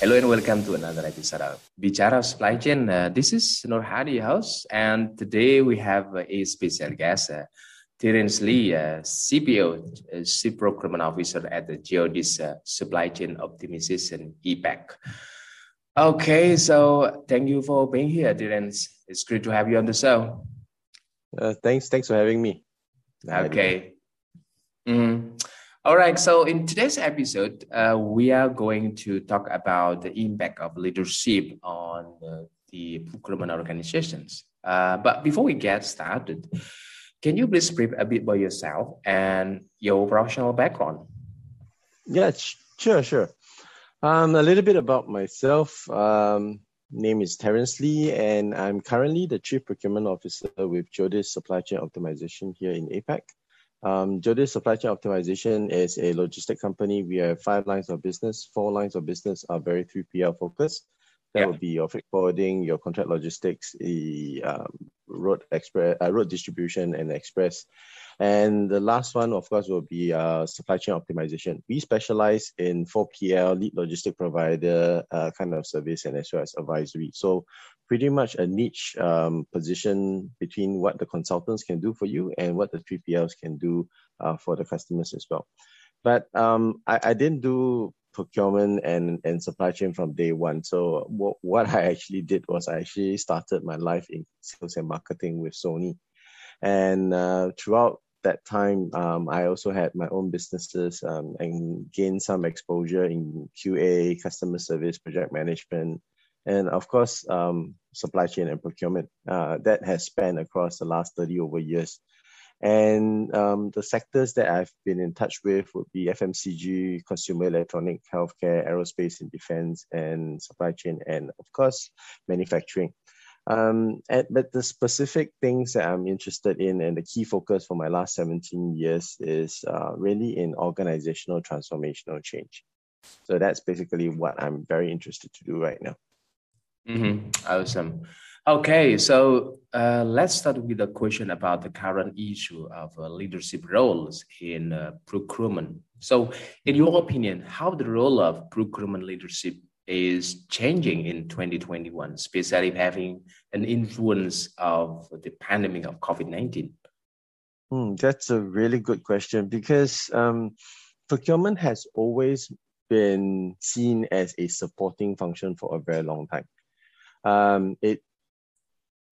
Hello and welcome to another episode of Bichara Supply Chain. Uh, this is Nur Hadi house, and today we have a special guest, uh, Terence Lee, uh, CPO, uh, Chief Procurement Officer at the Geodis uh, Supply Chain Optimization APAC. Okay, so thank you for being here, Terence. It's great to have you on the show. Uh, thanks, thanks for having me. Okay. Mm-hmm. All right. So in today's episode, uh, we are going to talk about the impact of leadership on uh, the procurement organizations. Uh, but before we get started, can you please brief a bit about yourself and your professional background? Yeah, sure, sure. Um, a little bit about myself. Um, name is Terence Lee, and I'm currently the Chief Procurement Officer with Geodis Supply Chain Optimization here in APAC. Um, Geodis Supply Chain Optimization is a logistic company. We have five lines of business. Four lines of business are very 3PL focused. That yeah. would be your freight forwarding, your contract logistics, the um, road express, uh, road distribution, and express. And the last one, of course, will be uh, supply chain optimization. We specialize in 4PL, lead logistic provider uh, kind of service, and as well as advisory. So pretty much a niche um, position between what the consultants can do for you and what the 3PLs can do uh, for the customers as well. But um, I, I didn't do procurement and, and supply chain from day one. So what, I actually did was I actually started my life in sales and marketing with Sony. And uh, throughout that time, um, I also had my own businesses um, and gained some exposure in QA, customer service, project management, and of course, um, supply chain and procurement. Uh, that has spanned across the last 30 over years. And um, the sectors that I've been in touch with would be FMCG, consumer electronic, healthcare, aerospace and defense, and supply chain, and of course, manufacturing. Um, and, but the specific things that I'm interested in and the key focus for my last 17 years is uh, really in organizational transformational change. So that's basically what I'm very interested to do right now. Mm-hmm. Awesome. Okay, so uh, let's start with a question about the current issue of uh, leadership roles in uh, procurement. So, in your opinion, how the role of procurement leadership is changing in 2021, especially having an influence of the pandemic of COVID 19? Hmm, that's a really good question because um, procurement has always been seen as a supporting function for a very long time. Um, it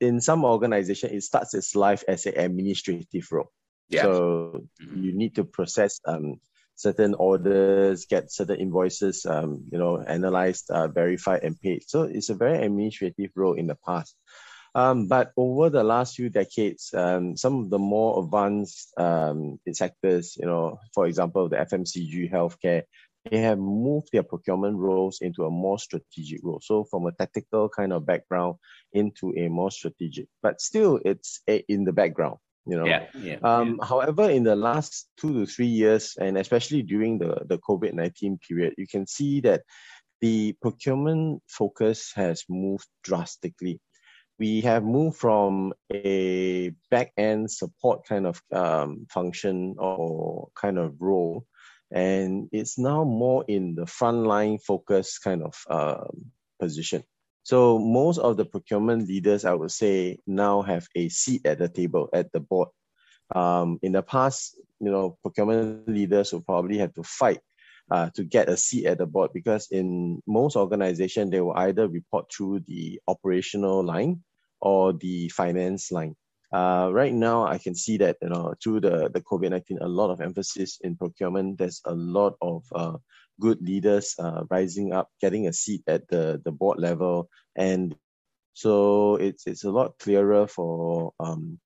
in some organization, it starts its life as an administrative role. Yeah. So mm-hmm. you need to process um, certain orders, get certain invoices, um, you know, analyzed, uh, verified, and paid. So it's a very administrative role in the past. Um, but over the last few decades, um, some of the more advanced um, sectors, you know, for example, the FMCG, healthcare, they have moved their procurement roles into a more strategic role. So from a tactical kind of background into a more strategic, but still it's a, in the background. You know. Yeah, yeah, um, yeah. However, in the last two to three years, and especially during the the COVID nineteen period, you can see that the procurement focus has moved drastically. We have moved from a back end support kind of um, function or kind of role and it's now more in the frontline focus kind of um, position. So most of the procurement leaders, I would say, now have a seat at the table at the board. Um, in the past, you know, procurement leaders will probably have to fight uh, to get a seat at the board because in most organizations they will either report through the operational line or the finance line. Uh, right now, I can see that you know through the the COVID nineteen, a lot of emphasis in procurement. There's a lot of uh, good leaders uh, rising up, getting a seat at the the board level, and so it's it's a lot clearer for um,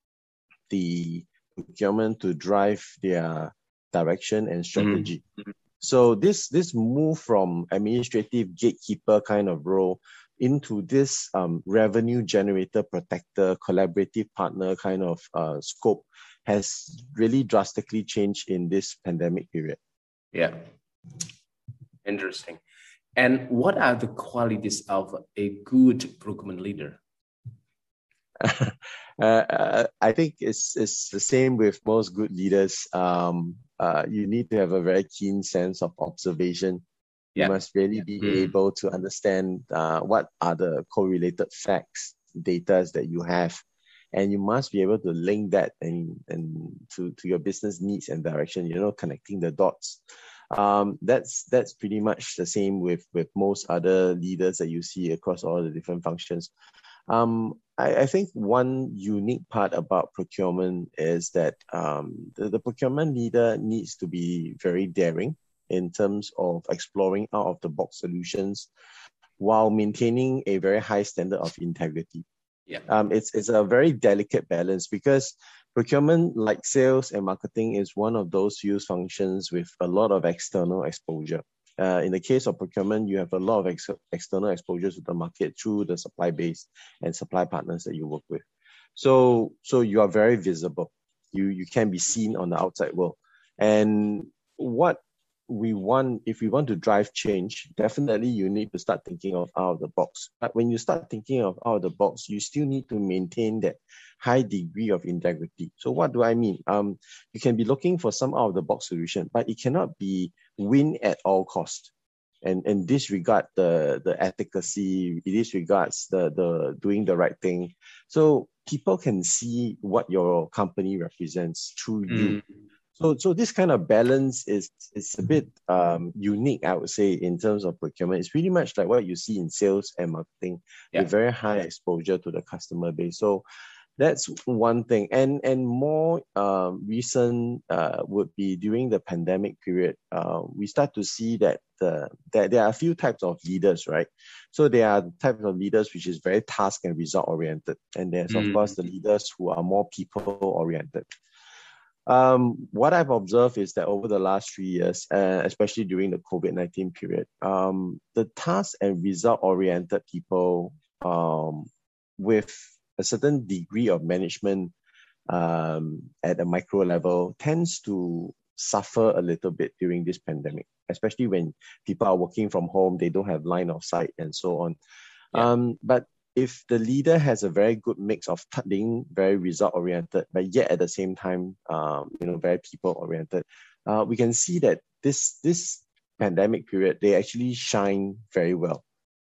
the procurement to drive their direction and strategy. Mm-hmm. So this this move from administrative gatekeeper kind of role into this um, revenue generator, protector, collaborative partner kind of uh, scope has really drastically changed in this pandemic period. Yeah, interesting. And what are the qualities of a good procurement leader? uh, uh, I think it's it's the same with most good leaders. Um, uh, you need to have a very keen sense of observation. Yeah. You must really be mm. able to understand uh, what are the correlated facts, data that you have, and you must be able to link that and and to, to your business needs and direction. You know, connecting the dots. Um, that's that's pretty much the same with with most other leaders that you see across all the different functions. Um, I, I, think one unique part about procurement is that um, the, the procurement leader needs to be very daring in terms of exploring out of the box solutions while maintaining a very high standard of integrity. Yeah. Um, it's, it's a very delicate balance because procurement, like sales and marketing, is one of those use functions with a lot of external exposure. Uh, in the case of procurement, you have a lot of ex- external exposures to the market through the supply base and supply partners that you work with. So, so you are very visible. You you can be seen on the outside world. And what we want, if we want to drive change, definitely you need to start thinking of out of the box. But when you start thinking of out of the box, you still need to maintain that high degree of integrity. So what do I mean? Um, you can be looking for some out of the box solution, but it cannot be win at all cost. And, and disregard the, the efficacy, it disregards the, the doing the right thing. So people can see what your company represents through mm. you so, so this kind of balance is is a bit um, unique, I would say, in terms of procurement. It's pretty much like what you see in sales and marketing, yeah. with very high exposure to the customer base. So, that's one thing. And and more uh, recent uh, would be during the pandemic period. Uh, we start to see that the that there are a few types of leaders, right? So there are types of leaders which is very task and result oriented, and there's mm. of course the leaders who are more people oriented. Um, what I've observed is that over the last three years, uh, especially during the COVID 19 period, um, the task and result oriented people um, with a certain degree of management um, at a micro level tends to suffer a little bit during this pandemic, especially when people are working from home, they don't have line of sight and so on. Yeah. Um, but if the leader has a very good mix of being very result oriented, but yet at the same time, um, you know, very people oriented, uh, we can see that this this pandemic period they actually shine very well.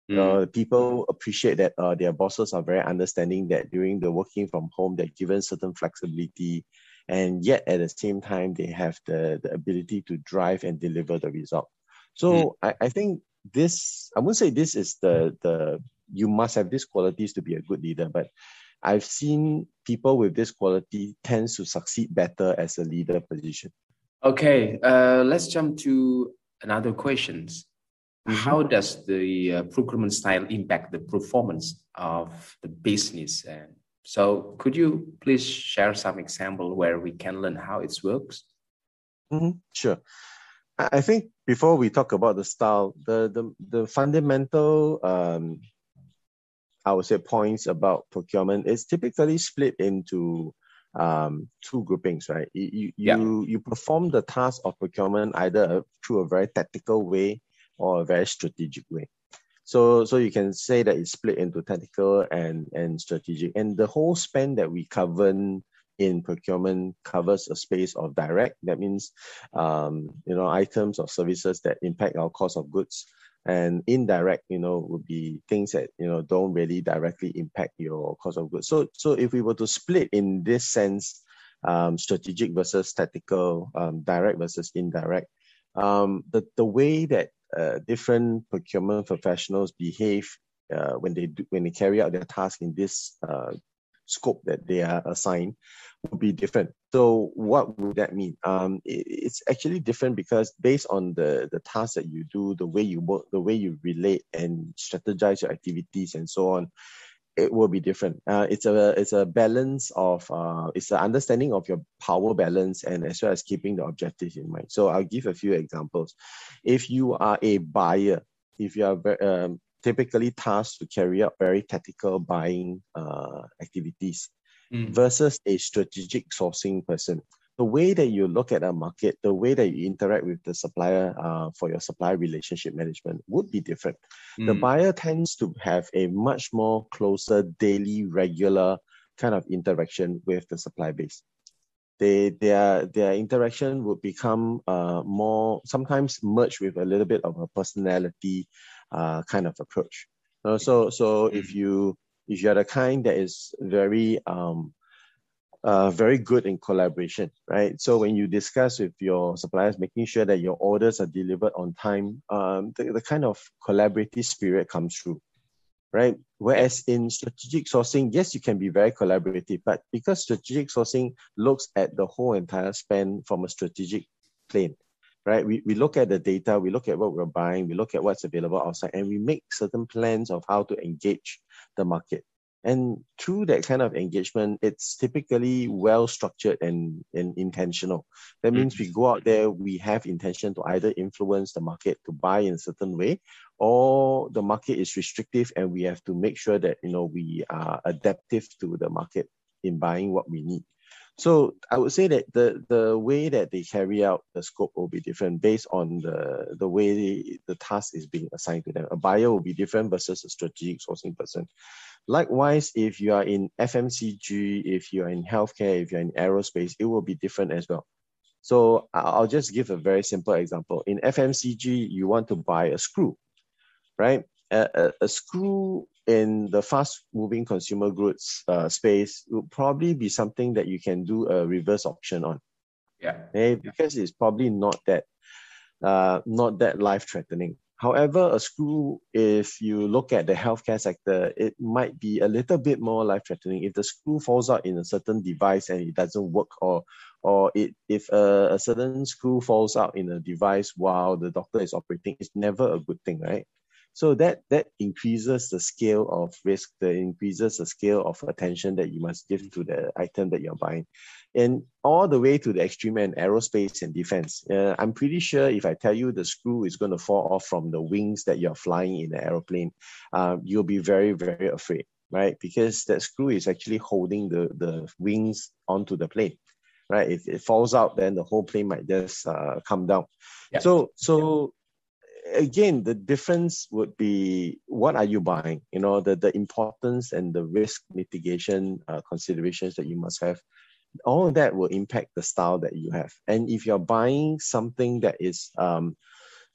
Mm. Uh, people appreciate that uh, their bosses are very understanding that during the working from home, they're given certain flexibility, and yet at the same time, they have the, the ability to drive and deliver the result. So mm. I, I think this, I wouldn't say this is the the you must have these qualities to be a good leader. But I've seen people with this quality tends to succeed better as a leader position. Okay, uh, let's jump to another questions. Mm-hmm. How does the uh, procurement style impact the performance of the business? And so, could you please share some example where we can learn how it works? Mm-hmm. Sure. I think before we talk about the style, the the, the fundamental um, I would say points about procurement is typically split into um, two groupings, right? You you, yeah. you perform the task of procurement either through a very tactical way or a very strategic way. So so you can say that it's split into tactical and and strategic, and the whole span that we cover in procurement covers a space of direct. That means, um, you know, items or services that impact our cost of goods and indirect you know would be things that you know don't really directly impact your cost of goods. So so if we were to split in this sense um, strategic versus tactical um, direct versus indirect um, the, the way that uh, different procurement professionals behave uh, when they do, when they carry out their task in this uh, scope that they are assigned would be different. So what would that mean? Um, it, it's actually different because based on the the tasks that you do, the way you work, the way you relate and strategize your activities and so on, it will be different. Uh, it's a it's a balance of uh, it's an understanding of your power balance and as well as keeping the objectives in mind. So I'll give a few examples. If you are a buyer, if you are um, typically tasked to carry out very tactical buying uh, activities mm. versus a strategic sourcing person, the way that you look at a market, the way that you interact with the supplier uh, for your supply relationship management would be different. Mm. The buyer tends to have a much more closer, daily, regular kind of interaction with the supply base. They, their, their interaction would become uh, more, sometimes merged with a little bit of a personality uh, kind of approach. Uh, so, so if you, if you're the kind that is very, um, uh, very good in collaboration, right? So when you discuss with your suppliers, making sure that your orders are delivered on time, um, the, the kind of collaborative spirit comes through, right? Whereas in strategic sourcing, yes, you can be very collaborative, but because strategic sourcing looks at the whole entire span from a strategic plane, right? We, we look at the data, we look at what we're buying, we look at what's available outside, and we make certain plans of how to engage the market. And through that kind of engagement, it's typically well structured and, and intentional. That mm. means we go out there, we have intention to either influence the market to buy in a certain way, or the market is restrictive and we have to make sure that you know we are adaptive to the market in buying what we need. So I would say that the the way that they carry out the scope will be different based on the the way the, task is being assigned to them. A buyer will be different versus a strategic sourcing person. Likewise, if you are in FMCG, if you're in healthcare, if you're in aerospace, it will be different as well. So I'll just give a very simple example. In FMCG, you want to buy a screw, right? A, a, a screw in the fast moving consumer goods uh, space would probably be something that you can do a reverse auction on. Yeah. Okay? Because it's probably not that uh, not that life threatening. However, a screw, if you look at the healthcare sector, it might be a little bit more life threatening. If the screw falls out in a certain device and it doesn't work, or or it, if a, a certain screw falls out in a device while the doctor is operating, it's never a good thing, right? So that that increases the scale of risk, that increases the scale of attention that you must give to the item that you're buying. And all the way to the extreme end, aerospace and defense. Uh, I'm pretty sure if I tell you the screw is going to fall off from the wings that you're flying in the aeroplane, um, you'll be very, very afraid, right? Because that screw is actually holding the, the wings onto the plane right? If it falls out, then the whole plane might just uh, come down. Yeah. So, so again, the difference would be what are you buying? You know, the, the importance and the risk mitigation uh, considerations that you must have. All that will impact the style that you have. And if you're buying something that is um,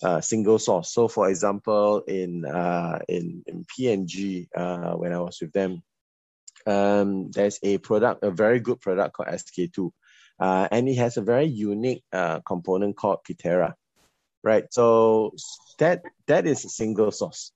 uh, single source, so for example, in uh, in, in P&G, uh, when I was with them, um, there's a product, a very good product called SK-II. Uh, and it has a very unique uh, component called Pitera right? So that that is a single source,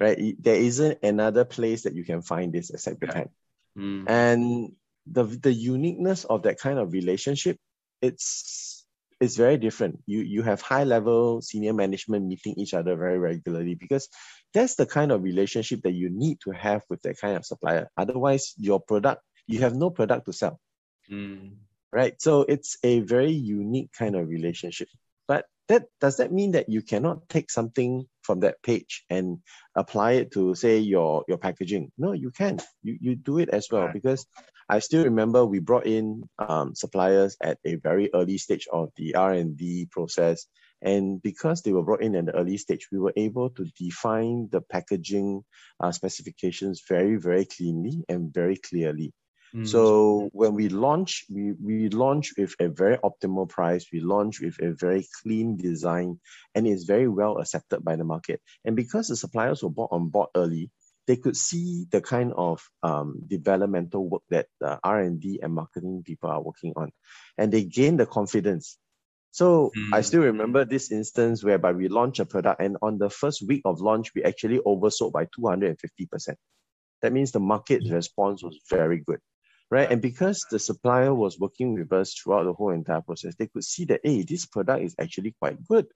right? There isn't another place that you can find this except Japan. Mm. And the the uniqueness of that kind of relationship, it's it's very different. You you have high level senior management meeting each other very regularly because that's the kind of relationship that you need to have with that kind of supplier. Otherwise, your product you have no product to sell. Mm. Right. So it's a very unique kind of relationship. That does that mean that you cannot take something from that page and apply it to say your your packaging? No you can. You you do it as well. Right. because i still remember we brought in um, suppliers at a very early stage of the r&d process. And because they were brought in at the early stage we were able to define the packaging uh, specifications very very cleanly and very clearly Mm. So when we launch, we, we launch with a very optimal price. We launch with a very clean design, and it's very well accepted by the market. And because the suppliers were bought on board early, they could see the kind of um, developmental work that the R&D and marketing people are working on, and they gain the confidence. So mm. I still remember this instance whereby we launched a product, and on the first week of launch, we actually oversold by 250%. That means the market response was very good right? And because the supplier was working with us throughout the whole entire process, they could see that, hey, this product is actually quite good.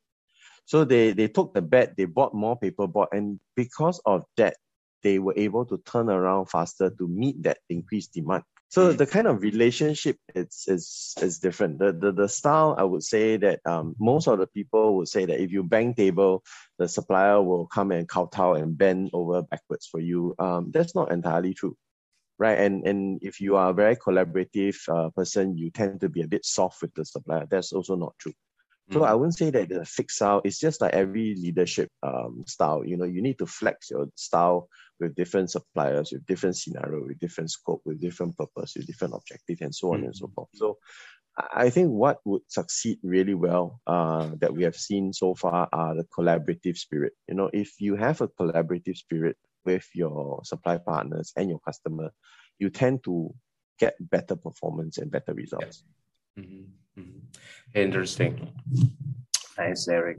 So they, they took the bet, they bought more paperboard, and because of that, they were able to turn around faster to meet that increased demand. So mm. the kind of relationship it's is is different. The, the the style I would say that um, most of the people would say that if you bang table, the supplier will come and kowtow and bend over backwards for you. Um, that's not entirely true, right? And and if you are a very collaborative uh, person, you tend to be a bit soft with the supplier. That's also not true. So mm. I wouldn't say that the fixed style. It's just like every leadership um, style. You know, you need to flex your style with different suppliers, with different scenario, with different scope, with different purpose, with different objective, and so on mm. and so forth. So I think what would succeed really well uh, that we have seen so far are the collaborative spirit. You know, if you have a collaborative spirit with your supply partners and your customer, you tend to get better performance and better results. Mm-hmm. Mm-hmm. Interesting. Nice, Eric.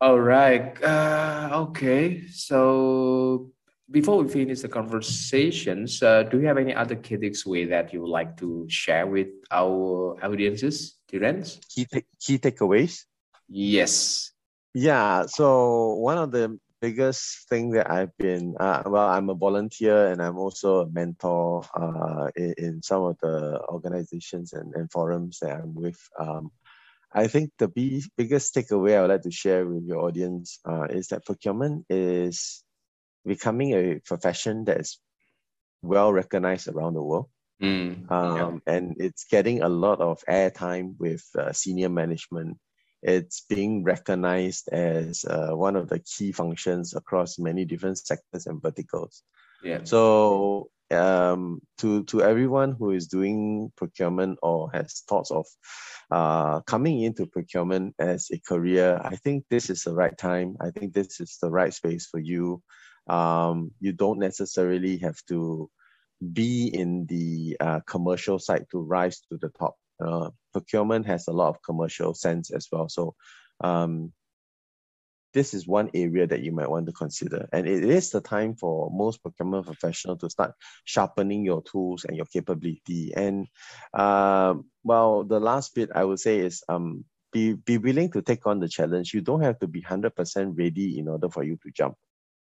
All right. Uh, okay. So before we finish the conversations, uh, do you have any other key takeaway that you would like to share with our audiences, Terence? Key, ta- key takeaways? Yes. Yeah. So one of the biggest thing that I've been, uh, well, I'm a volunteer and I'm also a mentor uh, in, in some of the organizations and, and forums that I'm with. Um, I think the b- biggest takeaway I would like to share with your audience uh, is that procurement is becoming a profession that is well recognized around the world. Mm, um, yeah. And it's getting a lot of airtime with uh, senior management it's being recognized as uh, one of the key functions across many different sectors and verticals. Yeah. So um, to to everyone who is doing procurement or has thoughts of uh, coming into procurement as a career, I think this is the right time. I think this is the right space for you. Um, you don't necessarily have to be in the uh, commercial side to rise to the top. Uh, procurement has a lot of commercial sense as well. So um, this is one area that you might want to consider. And it is the time for most procurement professionals to start sharpening your tools and your capability. And uh, well, the last bit I would say is um, be, be willing to take on the challenge. You don't have to be 100% ready in order for you to jump.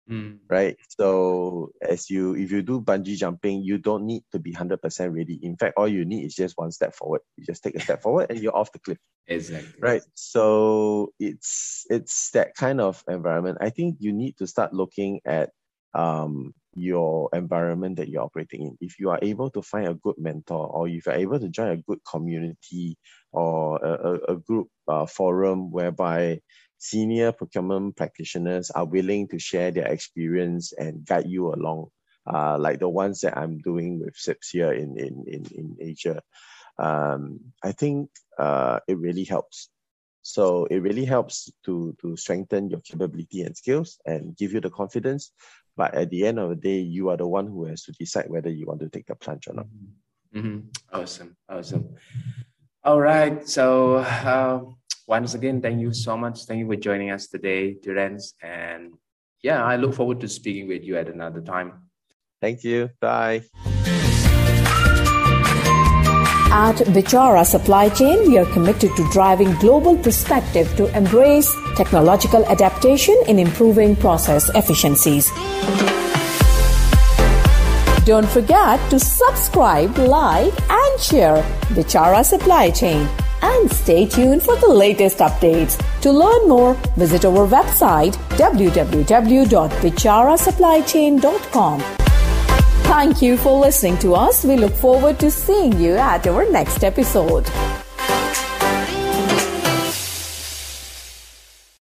Mm. Right. So as you, if you do bungee jumping, you don't need to be 100% ready. In fact, all you need is just one step forward. You just take a step forward and you're off the cliff. Exactly. Right. So it's, it's that kind of environment. I think you need to start looking at, um, your environment that you're operating in. If you are able to find a good mentor, or if you're able to join a good community or a, a, a group uh, forum whereby senior procurement practitioners are willing to share their experience and guide you along, uh, like the ones that I'm doing with CIPS here in, in, in, in Asia. Um, I think uh, it really helps. So it really helps to, to strengthen your capability and skills and give you the confidence. But at the end of the day, you are the one who has to decide whether you want to take the plunge or not. Mm-hmm. mm-hmm. Awesome. Awesome. All right. So, uh, once again, thank you so much. Thank you for joining us today, Terence. And yeah, I look forward to speaking with you at another time. Thank you. Bye. At Bichara Supply Chain, we are committed to driving global perspective to embrace technological adaptation in improving process efficiencies. Don't forget to subscribe, like, and share Bichara Supply Chain and stay tuned for the latest updates. To learn more, visit our website www.bicharasupplychain.com. Thank you for listening to us. We look forward to seeing you at our next episode.